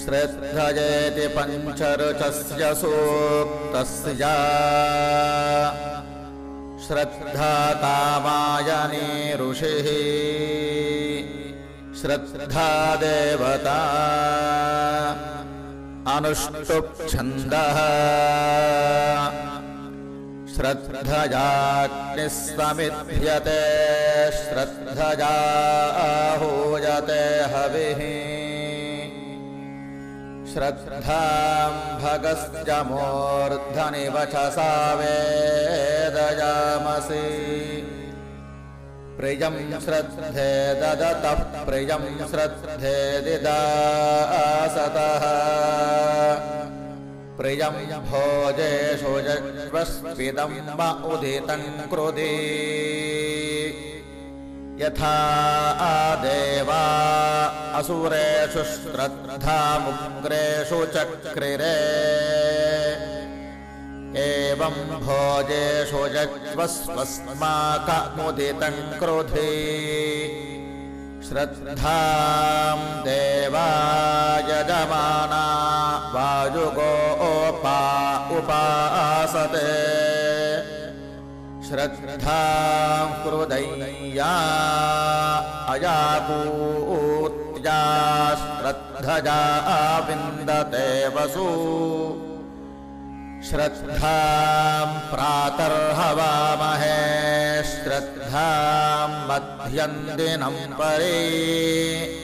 श्रद्धयेति पञ्चरुचस्य सूक्तस्य श्रद्धातामायनी ऋषिः श्रद्धा देवता अनुष्टुप्छन्दः श्रद्धयाग्निस्वमिध्यते श्रद्धया आहूयते हविः। मूर्धनि वचसा वेदयामसि। प्रियं श्रद्धे ददतः प्रियं श्रद्धे दिदासतः प्रियं भोजेषु जग्वस्विदं व उदितं कृदि यथा देवा असुरेषु श्रद्धामुग्रेषु चक्रिरे। एवं भोजेषु जग्वस्वस्माकमुदितं क्रुधि। श्रद्धां देवा यजमाना वायुगोपा उपासते। श्रद्धां कृदैया अयापूत्या श्रद्धजा विन्दते वसु। श्रद्धां प्रातर्हवामहे श्रद्धां मध्यं दिनं परे।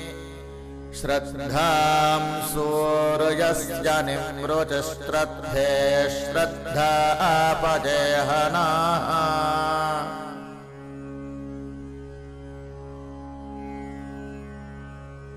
श्रद्धां सूर्यस्य निमृचश्रद्धे श्रद्धा अपजेहनाः